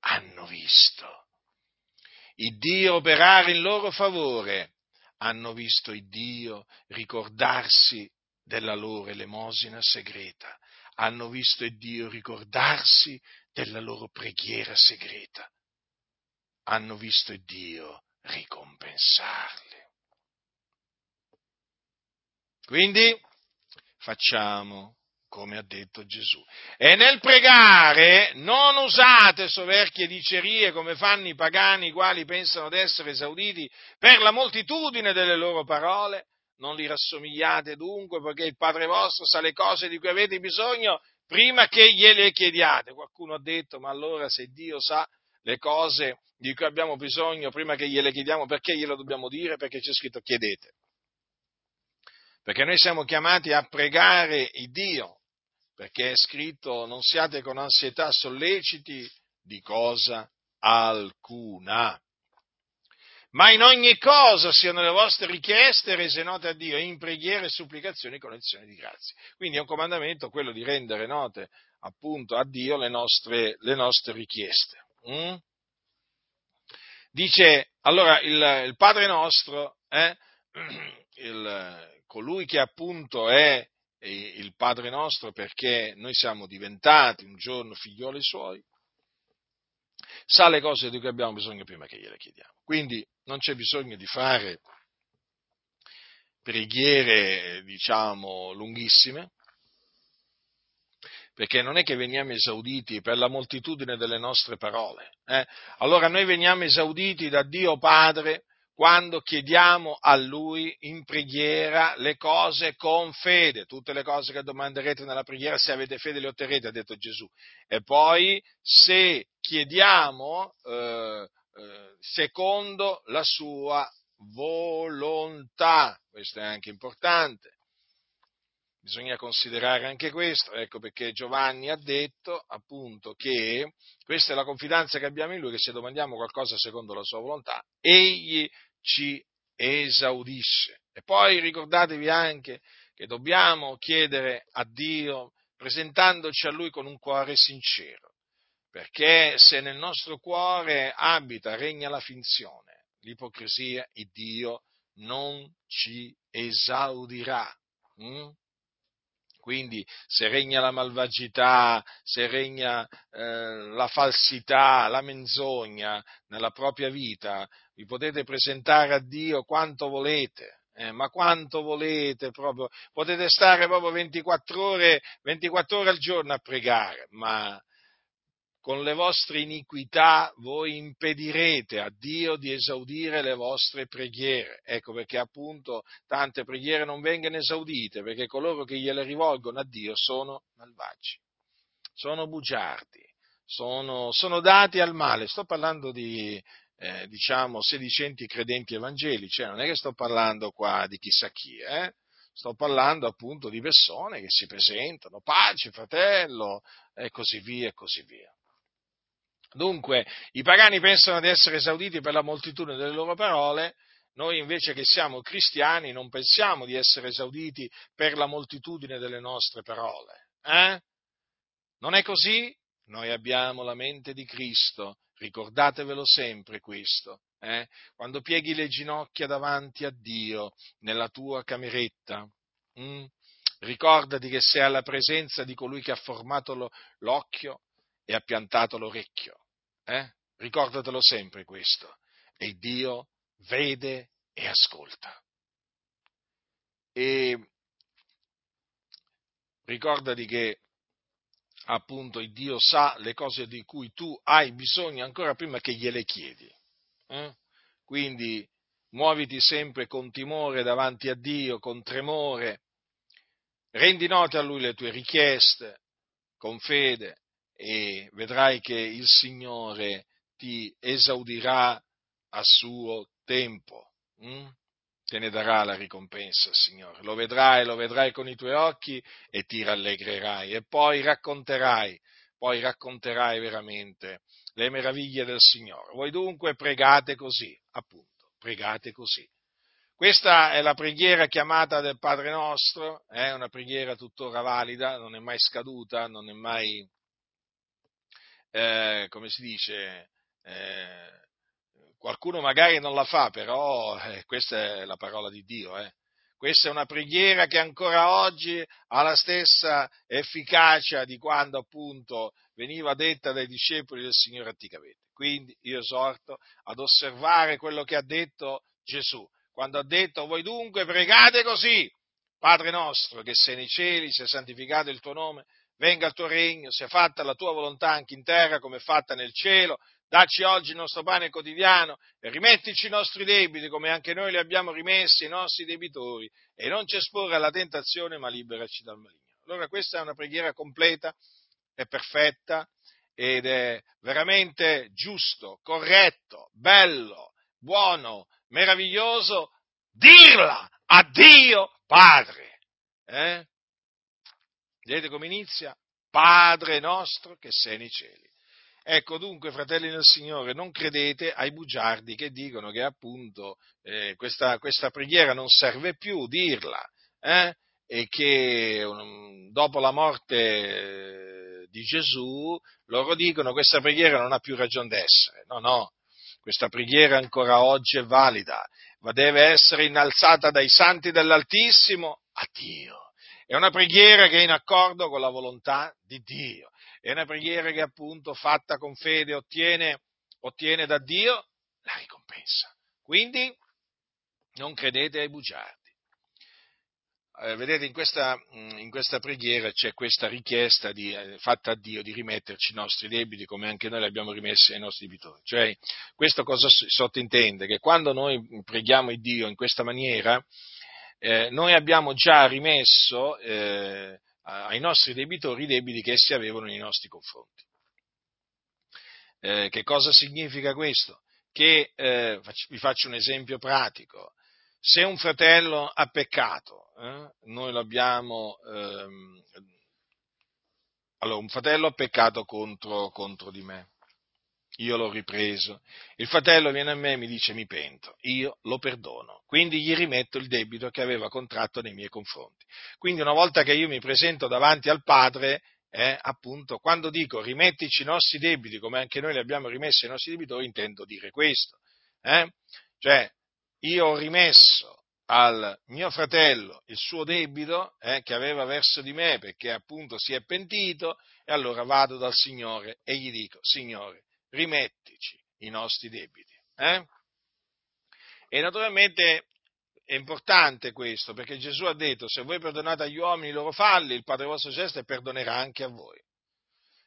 hanno visto. Il Dio operare in loro favore, hanno visto il Dio ricordarsi della loro elemosina segreta, hanno visto Dio ricordarsi della loro preghiera segreta, hanno visto Dio ricompensarli. Quindi facciamo come ha detto Gesù. E nel pregare non usate soverchie dicerie come fanno i pagani, i quali pensano di essere esauditi per la moltitudine delle loro parole, non li rassomigliate dunque, perché il Padre vostro sa le cose di cui avete bisogno prima che gliele chiediate. Qualcuno ha detto, ma allora se Dio sa le cose di cui abbiamo bisogno prima che gliele chiediamo, perché glielo dobbiamo dire? Perché c'è scritto chiedete. Perché noi siamo chiamati a pregare il Dio, perché è scritto non siate con ansietà solleciti di cosa alcuna ma in ogni cosa siano le vostre richieste rese note a Dio in preghiere e supplicazioni con azioni di grazia. Quindi è un comandamento quello di rendere note appunto a Dio le nostre, le nostre richieste. Mm? Dice allora il, il Padre nostro, eh, il, colui che appunto è il Padre nostro perché noi siamo diventati un giorno figlioli suoi, sa le cose di cui abbiamo bisogno prima che gliele chiediamo. Quindi non c'è bisogno di fare preghiere, diciamo, lunghissime, perché non è che veniamo esauditi per la moltitudine delle nostre parole. Eh? Allora noi veniamo esauditi da Dio Padre quando chiediamo a Lui in preghiera le cose con fede, tutte le cose che domanderete nella preghiera, se avete fede le otterrete, ha detto Gesù. E poi se chiediamo eh, eh, secondo la sua volontà, questo è anche importante. Bisogna considerare anche questo, ecco perché Giovanni ha detto appunto che questa è la confidenza che abbiamo in lui, che se domandiamo qualcosa secondo la sua volontà, egli ci esaudisce. E poi ricordatevi anche che dobbiamo chiedere a Dio presentandoci a Lui con un cuore sincero, perché se nel nostro cuore abita, regna la finzione, l'ipocrisia, il Dio non ci esaudirà. Mm? Quindi se regna la malvagità, se regna eh, la falsità, la menzogna nella propria vita, vi potete presentare a Dio quanto volete, eh, ma quanto volete proprio, potete stare proprio 24 ore, 24 ore al giorno a pregare, ma con le vostre iniquità voi impedirete a Dio di esaudire le vostre preghiere. Ecco perché appunto tante preghiere non vengono esaudite, perché coloro che gliele rivolgono a Dio sono malvagi, sono bugiardi, sono, sono dati al male. Sto parlando di, eh, diciamo, sedicenti credenti evangelici, eh? non è che sto parlando qua di chissà chi, eh? sto parlando appunto di persone che si presentano, pace, fratello, e così via, e così via. Dunque, i pagani pensano di essere esauditi per la moltitudine delle loro parole, noi invece che siamo cristiani non pensiamo di essere esauditi per la moltitudine delle nostre parole. Eh? Non è così? Noi abbiamo la mente di Cristo, ricordatevelo sempre questo. eh? quando pieghi le ginocchia davanti a Dio nella tua cameretta, mh? Mm? ricordati che sei alla presenza di colui che ha formato lo, l'occhio e ha piantato l'orecchio. Eh? Ricordatelo sempre questo. E Dio vede e ascolta. E ricordati che appunto il Dio sa le cose di cui tu hai bisogno ancora prima che gliele chiedi. Eh? Quindi muoviti sempre con timore davanti a Dio, con tremore, rendi note a Lui le tue richieste, con fede, e vedrai che il Signore ti esaudirà a suo tempo. Hm? Te ne darà la ricompensa, Signore. Lo vedrai, lo vedrai con i tuoi occhi e ti rallegrerai. E poi racconterai, poi racconterai veramente le meraviglie del Signore. Voi dunque pregate così, appunto, pregate così. Questa è la preghiera chiamata del Padre nostro, è una preghiera tuttora valida, non è mai scaduta, non è mai, eh, come si dice, eh, qualcuno magari non la fa, però eh, questa è la parola di Dio. Eh. Questa è una preghiera che ancora oggi ha la stessa efficacia di quando appunto veniva detta dai discepoli del Signore Anticamente. Quindi io esorto ad osservare quello che ha detto Gesù, quando ha detto voi dunque pregate così, Padre nostro che sei nei cieli, sia santificato il tuo nome, venga il tuo regno, sia fatta la tua volontà anche in terra come è fatta nel cielo, dacci oggi il nostro pane quotidiano e rimettici i nostri debiti come anche noi li abbiamo rimessi ai nostri debitori e non ci esporre alla tentazione ma liberaci dal maligno. Allora questa è una preghiera completa, è perfetta ed è veramente giusto, corretto, bello, buono, meraviglioso dirla a Dio Padre. Eh? Vedete come inizia? Padre nostro che sei nei cieli. Ecco dunque, fratelli del Signore, non credete ai bugiardi che dicono che appunto eh, questa, questa, preghiera non serve più dirla eh, e che um, dopo la morte eh, di Gesù loro dicono questa preghiera non ha più ragione d'essere. No, no, questa preghiera ancora oggi è valida, ma deve essere innalzata dai santi dell'Altissimo a Dio. È una preghiera che è in accordo con la volontà di Dio è una preghiera che appunto fatta con fede ottiene, ottiene da Dio la ricompensa. Quindi non credete ai bugiardi. Eh, vedete, in questa, mm, in questa, preghiera c'è questa richiesta di, eh, fatta a Dio di rimetterci i nostri debiti come anche noi li abbiamo rimessi ai nostri debitori. Cioè, questo cosa sottintende? Che quando noi preghiamo il Dio in questa maniera, eh, noi abbiamo già rimesso eh, ai nostri debitori i debiti che essi avevano nei nostri confronti. Eh, che cosa significa questo? Che, eh, vi faccio un esempio pratico, se un fratello ha peccato, eh, noi l'abbiamo, ehm, allora un fratello ha peccato contro, contro di me, io l'ho ripreso. Il fratello viene a me e mi dice mi pento, io lo perdono, quindi gli rimetto il debito che aveva contratto nei miei confronti. Quindi una volta che io mi presento davanti al Padre, eh, appunto, quando dico rimettici i nostri debiti come anche noi li abbiamo rimessi ai nostri debitori, intendo dire questo. Eh? Cioè, io ho rimesso al mio fratello il suo debito eh, che aveva verso di me perché appunto si è pentito e allora vado dal Signore e gli dico, Signore, rimettici i nostri debiti. Eh? E naturalmente è importante questo, perché Gesù ha detto, se voi perdonate agli uomini i loro falli, il Padre vostro celeste perdonerà anche a voi.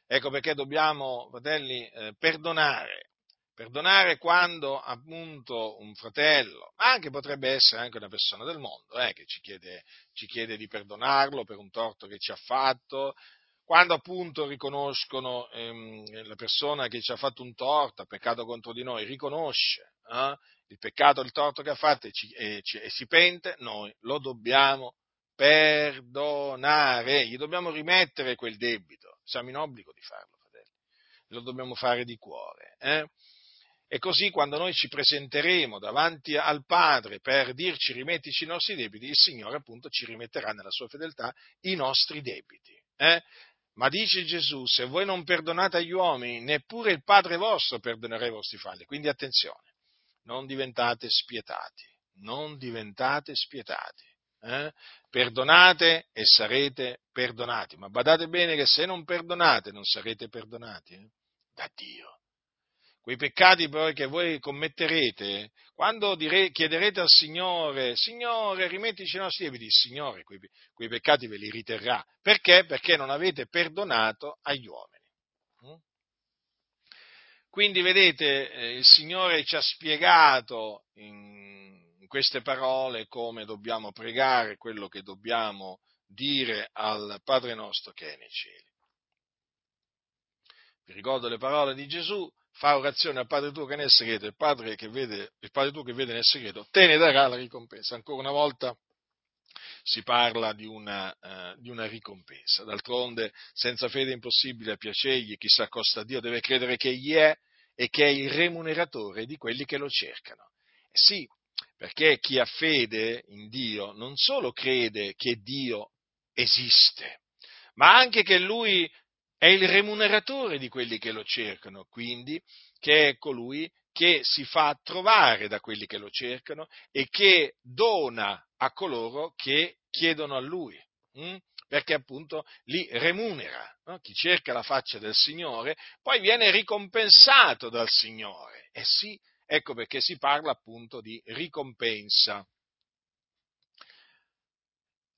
Ecco perché dobbiamo, fratelli, eh, perdonare. Perdonare quando appunto un fratello, ma anche potrebbe essere anche una persona del mondo, eh, che ci chiede, ci chiede di perdonarlo per un torto che ci ha fatto, quando appunto riconoscono ehm, la persona che ci ha fatto un torto, ha peccato contro di noi, riconosce eh, il peccato, il torto che ha fatto e, ci, e, ci, e si pente, noi lo dobbiamo perdonare, gli dobbiamo rimettere quel debito, siamo in obbligo di farlo, fratelli, lo dobbiamo fare di cuore. Eh? E così quando noi ci presenteremo davanti al Padre per dirci rimettici i nostri debiti, il Signore appunto ci rimetterà nella sua fedeltà i nostri debiti. Eh? Ma dice Gesù, se voi non perdonate agli uomini, neppure il Padre vostro perdonerà i vostri falli. Quindi attenzione, non diventate spietati, non diventate spietati. Eh? Perdonate e sarete perdonati, ma badate bene che se non perdonate non sarete perdonati eh? da Dio quei peccati poi che voi commetterete, quando dire, chiederete al Signore, Signore, rimettici i nostri debiti, il Signore quei, quei, peccati ve li riterrà. Perché? Perché non avete perdonato agli uomini. Mm? Quindi vedete, eh, il Signore ci ha spiegato in, in queste parole come dobbiamo pregare, quello che dobbiamo dire al Padre nostro che è nei cieli. Ricordo le parole di Gesù, fa orazione al Padre tuo che nel segreto, il Padre, che vede, il Padre tuo che vede nel segreto, te ne darà la ricompensa. Ancora una volta si parla di una, uh, di una ricompensa. D'altronde, senza fede è impossibile piacergli, chi si accosta a Dio deve credere che Egli è e che è il remuneratore di quelli che lo cercano. Eh sì, perché chi ha fede in Dio non solo crede che Dio esiste, ma anche che Lui è il remuneratore di quelli che lo cercano, quindi che è colui che si fa trovare da quelli che lo cercano e che dona a coloro che chiedono a lui, hm? perché appunto li remunera. No? Chi cerca la faccia del Signore poi viene ricompensato dal Signore. E sì, ecco perché si parla appunto di ricompensa.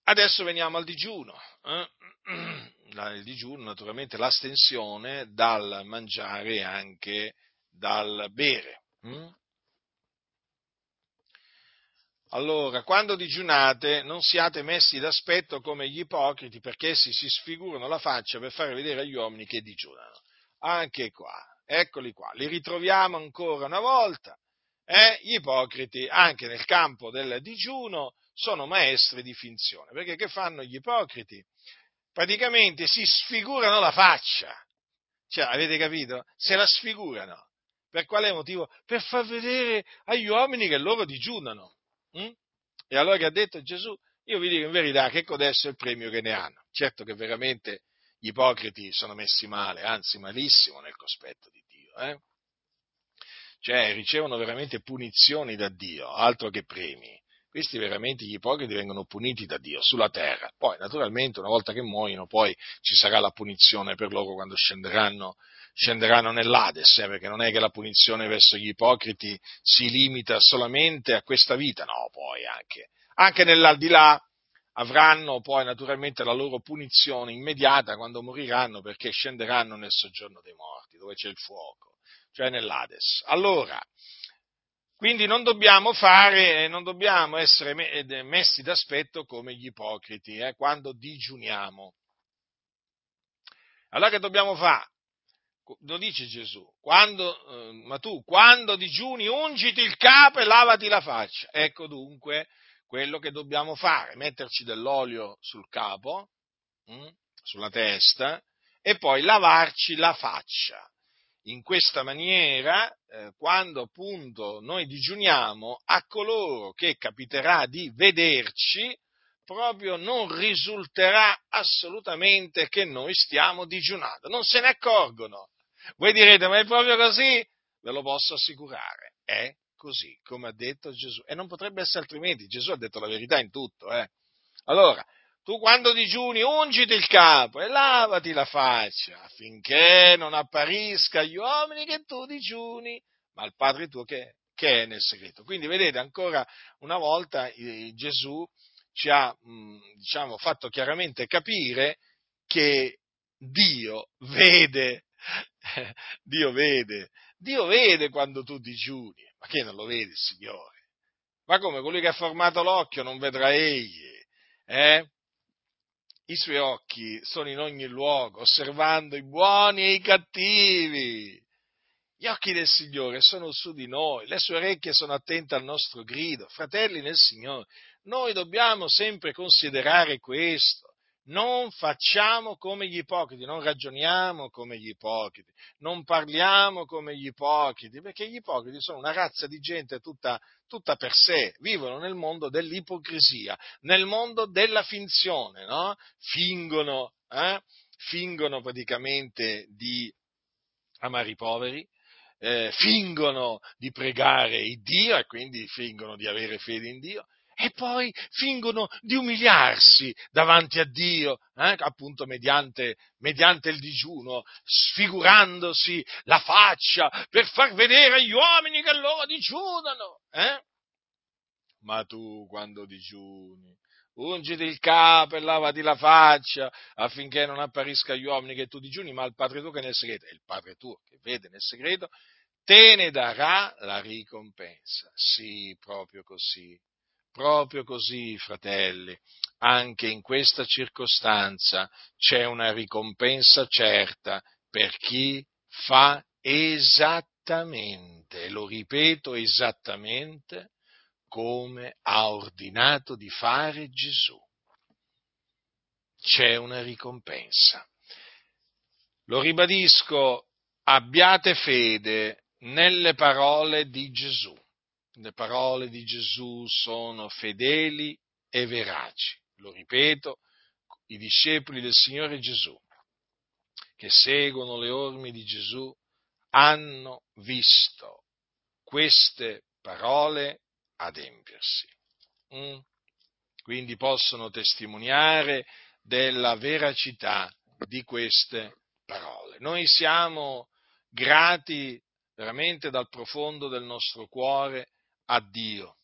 Adesso veniamo al digiuno. Eh? Il digiuno, naturalmente, l'astensione dal mangiare e anche dal bere. Mm? Allora, quando digiunate non siate messi d'aspetto come gli ipocriti perché essi si sfigurano la faccia per fare vedere agli uomini che digiunano. Anche qua, eccoli qua, li ritroviamo ancora una volta. Eh? Gli ipocriti, anche nel campo del digiuno, sono maestri di finzione. Perché che fanno gli ipocriti? Praticamente si sfigurano la faccia. Cioè, avete capito? Se la sfigurano. Per quale motivo? Per far vedere agli uomini che loro digiunano. Mm? E allora che ha detto Gesù? Io vi dico in verità che codesso è il premio che ne hanno. Certo che veramente gli ipocriti sono messi male, anzi malissimo nel cospetto di Dio. Eh? Cioè ricevono veramente punizioni da Dio, altro che premi questi veramente gli ipocriti vengono puniti da Dio sulla terra. Poi, naturalmente, una volta che muoiono, poi ci sarà la punizione per loro quando scenderanno, scenderanno nell'Ades, eh, perché non è che la punizione verso gli ipocriti si limita solamente a questa vita, no, poi anche, anche nell'aldilà avranno poi naturalmente la loro punizione immediata quando moriranno perché scenderanno nel soggiorno dei morti, dove c'è il fuoco, cioè nell'Ades. Allora, quindi non dobbiamo fare, non dobbiamo essere messi d'aspetto come gli ipocriti eh, quando digiuniamo. Allora che dobbiamo fare? Lo dice Gesù, quando, eh, ma tu quando digiuni ungiti il capo e lavati la faccia. Ecco dunque quello che dobbiamo fare, metterci dell'olio sul capo, mh, hm, sulla testa, e poi lavarci la faccia in questa maniera, eh, quando appunto noi digiuniamo, a coloro che capiterà di vederci, proprio non risulterà assolutamente che noi stiamo digiunando, non se ne accorgono. Voi direte, ma è proprio così? Ve lo posso assicurare, è così, come ha detto Gesù. E non potrebbe essere altrimenti, Gesù ha detto la verità in tutto. Eh. Allora, tu quando digiuni ungiti il capo e lavati la faccia affinché non apparisca agli uomini che tu digiuni, ma al Padre tuo che, che è nel segreto. Quindi vedete ancora una volta Gesù ci ha mh, diciamo, fatto chiaramente capire che Dio vede, Dio vede, Dio vede quando tu digiuni, ma che non lo vede il Signore? Ma come colui che ha formato l'occhio non vedrà egli? Eh? I suoi occhi sono in ogni luogo, osservando i buoni e i cattivi. Gli occhi del Signore sono su di noi, le sue orecchie sono attente al nostro grido. Fratelli nel Signore, noi dobbiamo sempre considerare questo non facciamo come gli ipocriti, non ragioniamo come gli ipocriti, non parliamo come gli ipocriti, perché gli ipocriti sono una razza di gente tutta, tutta per sé, vivono nel mondo dell'ipocrisia, nel mondo della finzione, no? Fingono, eh? fingono praticamente di amare i poveri, eh, fingono di pregare il Dio e quindi fingono di avere fede in Dio e poi fingono di umiliarsi davanti a Dio, eh, appunto mediante, mediante, il digiuno, sfigurandosi la faccia per far vedere agli uomini che loro digiunano. Eh? Ma tu quando digiuni, ungiti il capo e lavati la faccia affinché non apparisca agli uomini che tu digiuni, ma al Padre tuo che è nel segreto, e il Padre tuo che vede nel segreto, te ne darà la ricompensa. Sì, proprio così. Proprio così, fratelli, anche in questa circostanza c'è una ricompensa certa per chi fa esattamente, lo ripeto esattamente, come ha ordinato di fare Gesù. C'è una ricompensa. Lo ribadisco, abbiate fede nelle parole di Gesù le parole di Gesù sono fedeli e veraci. Lo ripeto, i discepoli del Signore Gesù che seguono le orme di Gesù hanno visto queste parole adempiersi. Mm? Quindi possono testimoniare della veracità di queste parole. Noi siamo grati veramente dal profondo del nostro cuore a Dio.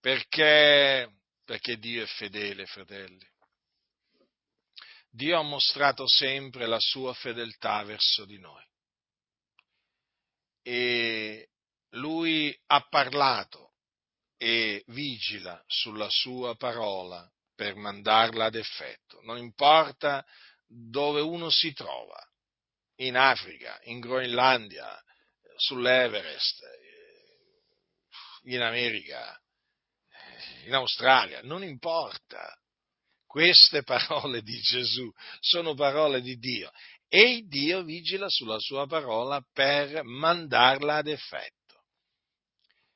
Perché, perché Dio è fedele, fratelli. Dio ha mostrato sempre la sua fedeltà verso di noi. E lui ha parlato e vigila sulla sua parola per mandarla ad effetto. Non importa dove uno si trova, in Africa, in Groenlandia, sull'Everest, in America, in Australia, non importa. Queste parole di Gesù sono parole di Dio e Dio vigila sulla sua parola per mandarla ad effetto.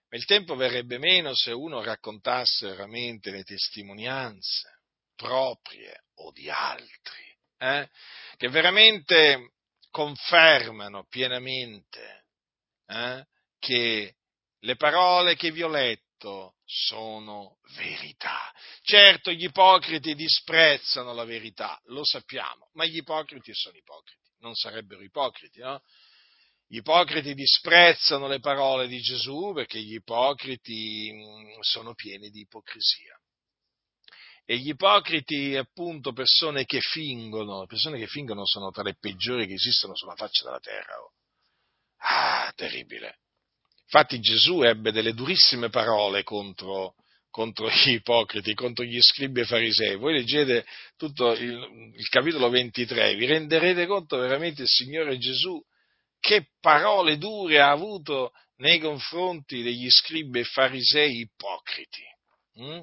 Ma il tempo verrebbe meno se uno raccontasse veramente le testimonianze proprie o di altri, eh? che veramente confermano pienamente eh? che le parole che vi ho letto sono verità. Certo, gli ipocriti disprezzano la verità, lo sappiamo, ma gli ipocriti sono ipocriti, non sarebbero ipocriti, no? Gli ipocriti disprezzano le parole di Gesù perché gli ipocriti mm, sono pieni di ipocrisia. E gli ipocriti, appunto, persone che fingono, persone che fingono sono tra le peggiori che esistono sulla faccia della terra. Oh. Ah, terribile. Infatti Gesù ebbe delle durissime parole contro, contro gli ipocriti, contro gli scribi e farisei. Voi leggete tutto il, il capitolo 23, vi renderete conto veramente il Signore Gesù che parole dure ha avuto nei confronti degli scribi e farisei ipocriti. Mm?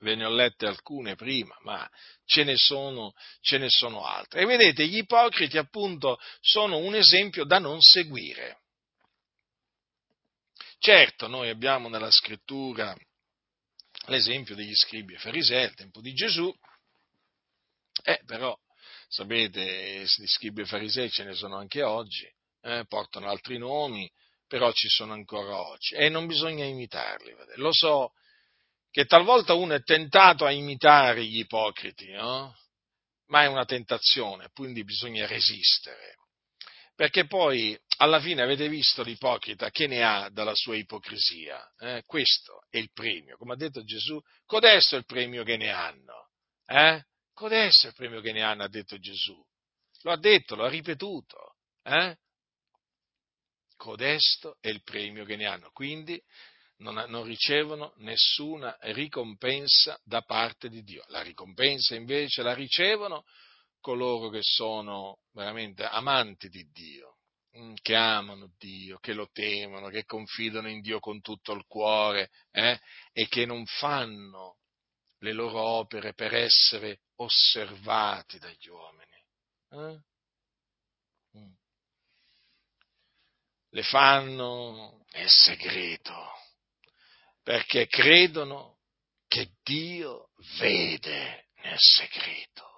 Ve ne ho lette alcune prima, ma ce ne, sono, ce ne sono altre. E vedete, gli ipocriti appunto sono un esempio da non seguire. Certo, noi abbiamo nella scrittura l'esempio degli scribi e farisei al tempo di Gesù, eh, però sapete, gli scribi e farisei ce ne sono anche oggi, eh, portano altri nomi, però ci sono ancora oggi e non bisogna imitarli. Vedete. Lo so che talvolta uno è tentato a imitare gli ipocriti, no? ma è una tentazione, quindi bisogna resistere perché poi alla fine avete visto l'ipocrita che ne ha dalla sua ipocrisia. Eh? Questo è il premio, come ha detto Gesù, codesto è il premio che ne hanno. Eh? Codesto è il premio che ne hanno, ha detto Gesù. Lo ha detto, lo ha ripetuto. Eh? Codesto è il premio che ne hanno. Quindi non, non, ricevono nessuna ricompensa da parte di Dio. La ricompensa invece la ricevono coloro che sono veramente amanti di Dio, che amano Dio, che lo temono, che confidano in Dio con tutto il cuore eh, e che non fanno le loro opere per essere osservati dagli uomini. Eh? Mm. Le fanno nel segreto, perché credono che Dio vede nel segreto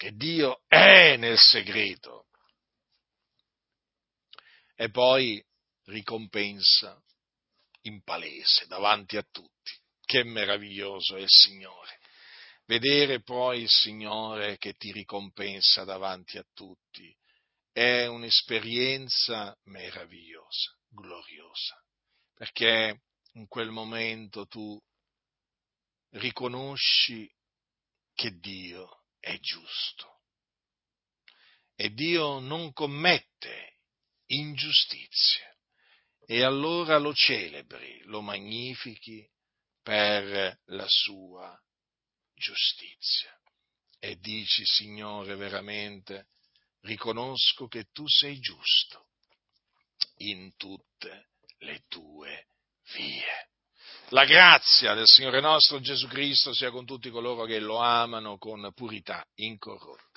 che Dio è nel segreto. E poi ricompensa in palese davanti a tutti. Che meraviglioso è il Signore. Vedere poi il Signore che ti ricompensa davanti a tutti è un'esperienza meravigliosa, gloriosa, perché in quel momento tu riconosci che Dio è giusto e Dio non commette ingiustizie e allora lo celebri, lo magnifichi per la sua giustizia e dici Signore veramente riconosco che tu sei giusto in tutte le tue vie. La grazia del Signore nostro Gesù Cristo sia con tutti coloro che lo amano con purità incorrotta.